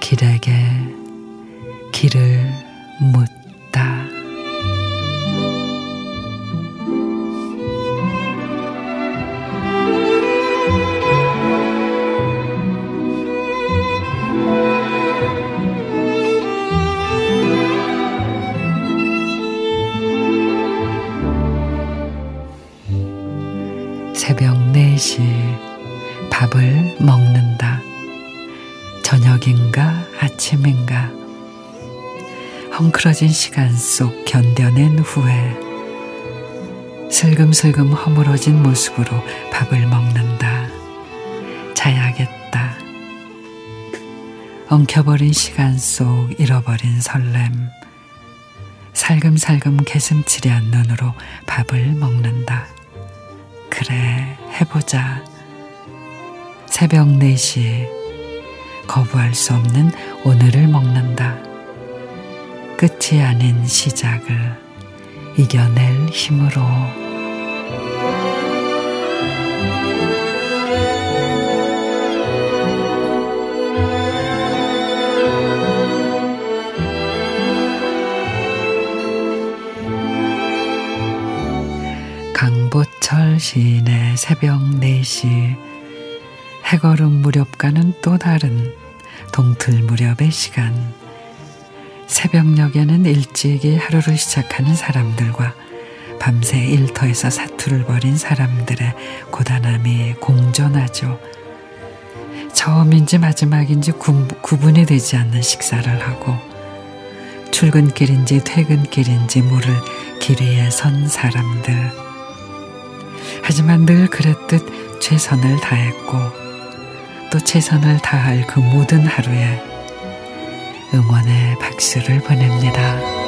길에게 길을 묻 새벽 4시 밥을 먹는다. 저녁인가 아침인가 헝클어진 시간 속 견뎌낸 후에 슬금슬금 허물어진 모습으로 밥을 먹는다. 자야겠다. 엉켜버린 시간 속 잃어버린 설렘. 살금살금 개슴츠레한 눈으로 밥을 먹는다. 그래, 해보자. 새벽 4시 거부할 수 없는 오늘을 먹는다. 끝이 아닌 시작을 이겨낼 힘으로. 강보철 시인의 새벽 4시 해걸음 무렵과는 또 다른 동틀 무렵의 시간 새벽녘에는 일찍이 하루를 시작하는 사람들과 밤새 일터에서 사투를 벌인 사람들의 고단함이 공존하죠. 처음인지 마지막인지 구, 구분이 되지 않는 식사를 하고 출근길인지 퇴근길인지 모를 길 위에 선 사람들. 하지만 늘 그랬듯 최선을 다했고 또 최선을 다할 그 모든 하루에 응원의 박수를 보냅니다.